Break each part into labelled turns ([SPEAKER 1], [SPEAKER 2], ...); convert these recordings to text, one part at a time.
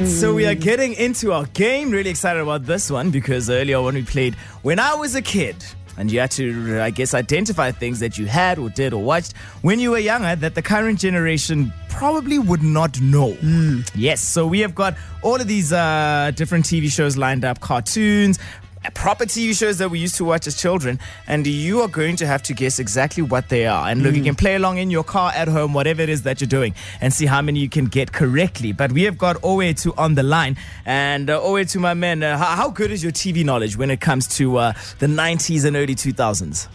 [SPEAKER 1] Right, so we are getting into our game. Really excited about this one because earlier when we played When I Was a Kid, and you had to, I guess, identify things that you had or did or watched when you were younger that the current generation probably would not know. Yes, so we have got all of these uh, different TV shows lined up, cartoons, proper TV shows that we used to watch as children, and you are going to have to guess exactly what they are. And look, you can play along in your car, at home, whatever it is that you're doing, and see how many you can get correctly. But we have got Owethu on the line, and uh, Owethu, my man, uh, how, how good is your TV knowledge when it comes to uh, the 90s and early 2000s?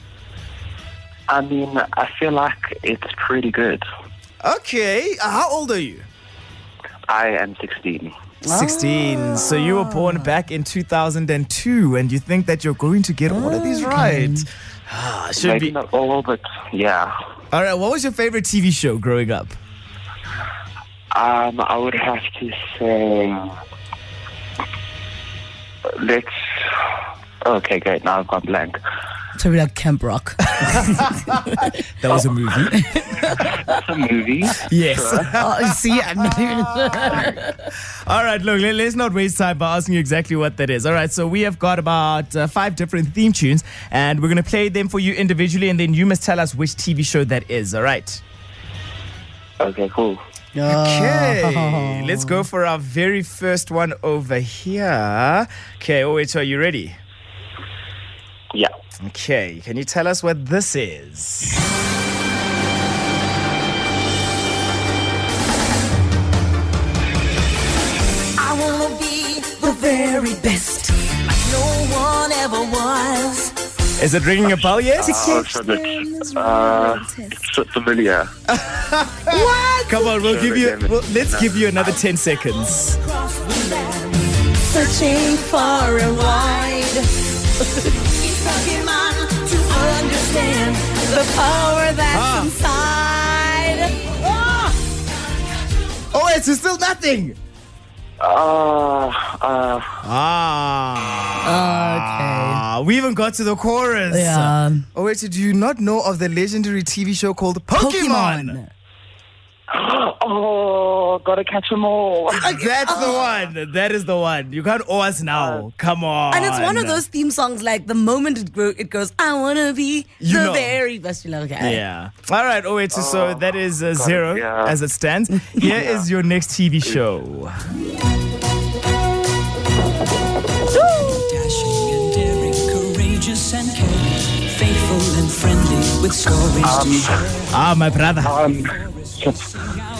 [SPEAKER 2] I mean, I feel like it's pretty good.
[SPEAKER 1] Okay, uh, how old are you?
[SPEAKER 2] I am 16.
[SPEAKER 1] 16. So you were born back in 2002, and you think that you're going to get all of these right. Ah, should
[SPEAKER 2] Maybe
[SPEAKER 1] be.
[SPEAKER 2] not all, but yeah.
[SPEAKER 1] All right, what was your favorite TV show growing up?
[SPEAKER 2] Um, I would have to say. Let's. Okay, great. Now I've gone blank.
[SPEAKER 3] Probably like Camp Rock.
[SPEAKER 1] That was a movie.
[SPEAKER 2] That's a movie.
[SPEAKER 1] yes.
[SPEAKER 3] oh, see, I'm not even.
[SPEAKER 1] All right, look, let, us not waste time by asking you exactly what that is. All right, so we have got about uh, five different theme tunes, and we're going to play them for you individually, and then you must tell us which TV show that is. All right.
[SPEAKER 2] Okay, cool.
[SPEAKER 1] Okay, let's go for our very first one over here. Okay, oh wait, so are you ready?
[SPEAKER 2] Yeah.
[SPEAKER 1] Okay, can you tell us what this is?
[SPEAKER 4] I wanna be the very best, like no one ever was.
[SPEAKER 1] Is it ringing a bell yet?
[SPEAKER 2] So that's, uh, it's so familiar.
[SPEAKER 1] Come on, we'll give you.
[SPEAKER 2] again.
[SPEAKER 1] Well, let's give you another ten seconds.
[SPEAKER 4] Across the land, searching far and wide. Each Pokemon to understand the power that's inside. Oh!
[SPEAKER 1] Oh, it's still nothing.
[SPEAKER 2] Uh, uh,
[SPEAKER 1] Ah. Okay. We even got to the chorus.
[SPEAKER 3] Yeah.
[SPEAKER 1] Oh, wait, so do you not know of the legendary TV show called Pokemon?
[SPEAKER 2] oh, gotta catch them all.
[SPEAKER 1] That's the one. That is the one. You can't owe us now. Come on.
[SPEAKER 3] And it's one of those theme songs like the moment it, gro- it goes, I wanna be
[SPEAKER 1] You
[SPEAKER 3] the
[SPEAKER 1] know.
[SPEAKER 3] very best. you love. okay.
[SPEAKER 1] Yeah. All right. Oh, wait. So, so that is uh, zero
[SPEAKER 2] yeah.
[SPEAKER 1] as it stands. Here is your next TV show.
[SPEAKER 5] Dashing and daring, courageous and caring, faithful and friendly with stories to share.
[SPEAKER 1] Ah, my brother.
[SPEAKER 2] Um,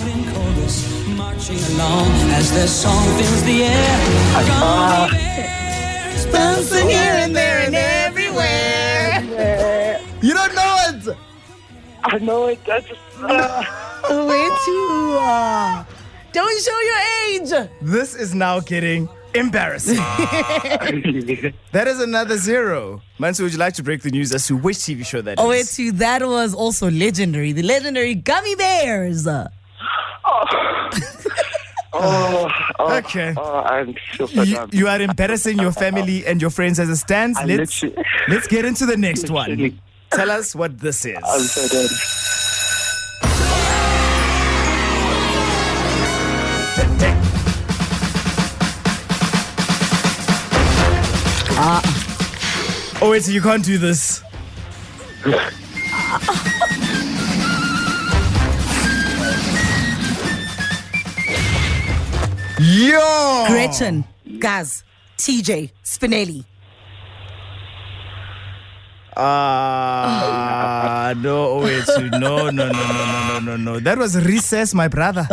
[SPEAKER 5] Sing chorus, marching along as their song fills the air. Gummy bears,
[SPEAKER 3] Bouncing here and there and everywhere.
[SPEAKER 1] You don't know it.
[SPEAKER 2] I know it. I just. Uh,
[SPEAKER 3] Way too. Uh, don't show your age.
[SPEAKER 1] This is now getting embarrassing. that is another zero. Mansu, would you like to break the news as to which TV show that
[SPEAKER 3] Oh, wait, too. That was also legendary. The legendary Gummy Bears.
[SPEAKER 2] Oh, oh,
[SPEAKER 1] Okay.
[SPEAKER 2] Oh, I'm so
[SPEAKER 1] You, you are embarrassing your family and your friends as it stands.
[SPEAKER 2] I
[SPEAKER 1] Let's let's get into the next one. Tell us what this is.
[SPEAKER 2] I'm so dead. Ah.
[SPEAKER 1] Oh wait, so you can't do this. Yo!
[SPEAKER 3] Gretchen, Gaz, TJ, Spinelli.
[SPEAKER 1] Ah, no, oh wait, no, no, no, no, no, no, no, no. That was recess, my brother.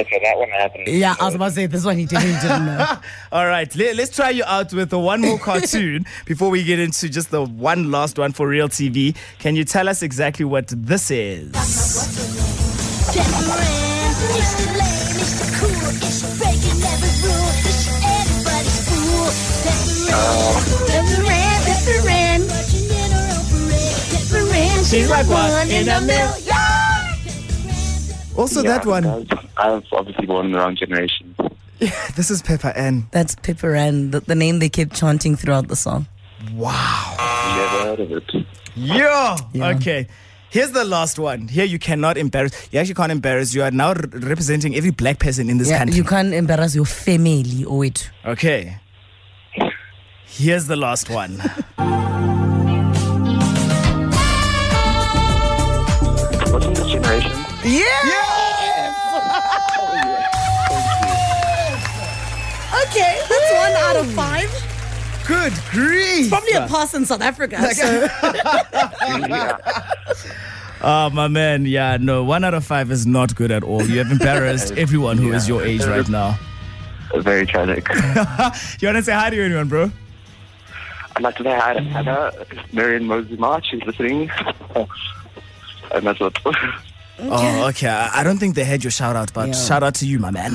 [SPEAKER 2] Okay, that one happened.
[SPEAKER 3] Yeah, I was about to say this one he didn't, he didn't know.
[SPEAKER 1] All right, let, us try you out with the one more cartoon before we get into just the one last one for real TV. Can you tell us exactly what this is?
[SPEAKER 4] It's the lame, it's the cool, it's breaking every rule, it's everybody's fool. That's the
[SPEAKER 3] She's like one in a million.
[SPEAKER 1] Also, that one.
[SPEAKER 2] I've, I've obviously born in the wrong generation.
[SPEAKER 1] This is Pepper Ann.
[SPEAKER 3] That's Pepper Ann, the, the name they kept chanting throughout the song.
[SPEAKER 1] Wow.
[SPEAKER 2] Never heard of it.
[SPEAKER 1] Yo.
[SPEAKER 3] Yeah.
[SPEAKER 1] Okay. Here's the last one. Here you cannot embarrass. You actually can't embarrass. You are now re- representing every black person in this
[SPEAKER 3] Yeah,
[SPEAKER 1] country.
[SPEAKER 3] you can't embarrass your family or it.
[SPEAKER 1] Okay. Here's the last one.
[SPEAKER 2] What's this generation? Yeah.
[SPEAKER 3] Okay, that's one out of five.
[SPEAKER 1] Good grief.
[SPEAKER 3] Probably a pass in South Africa. so-
[SPEAKER 1] Oh, my man. Yeah, no. One out of five is not good at all. You have embarrassed everyone who is your age right now.
[SPEAKER 2] Very tragic.
[SPEAKER 1] You want to say hi to anyone, bro?
[SPEAKER 2] I'd like to say hi to Hannah, Marion Mosley March, who's listening. and that's what.
[SPEAKER 1] Oh, okay. I I don't think they had your shout out, but
[SPEAKER 3] Yeah.
[SPEAKER 1] shout out to you, my man.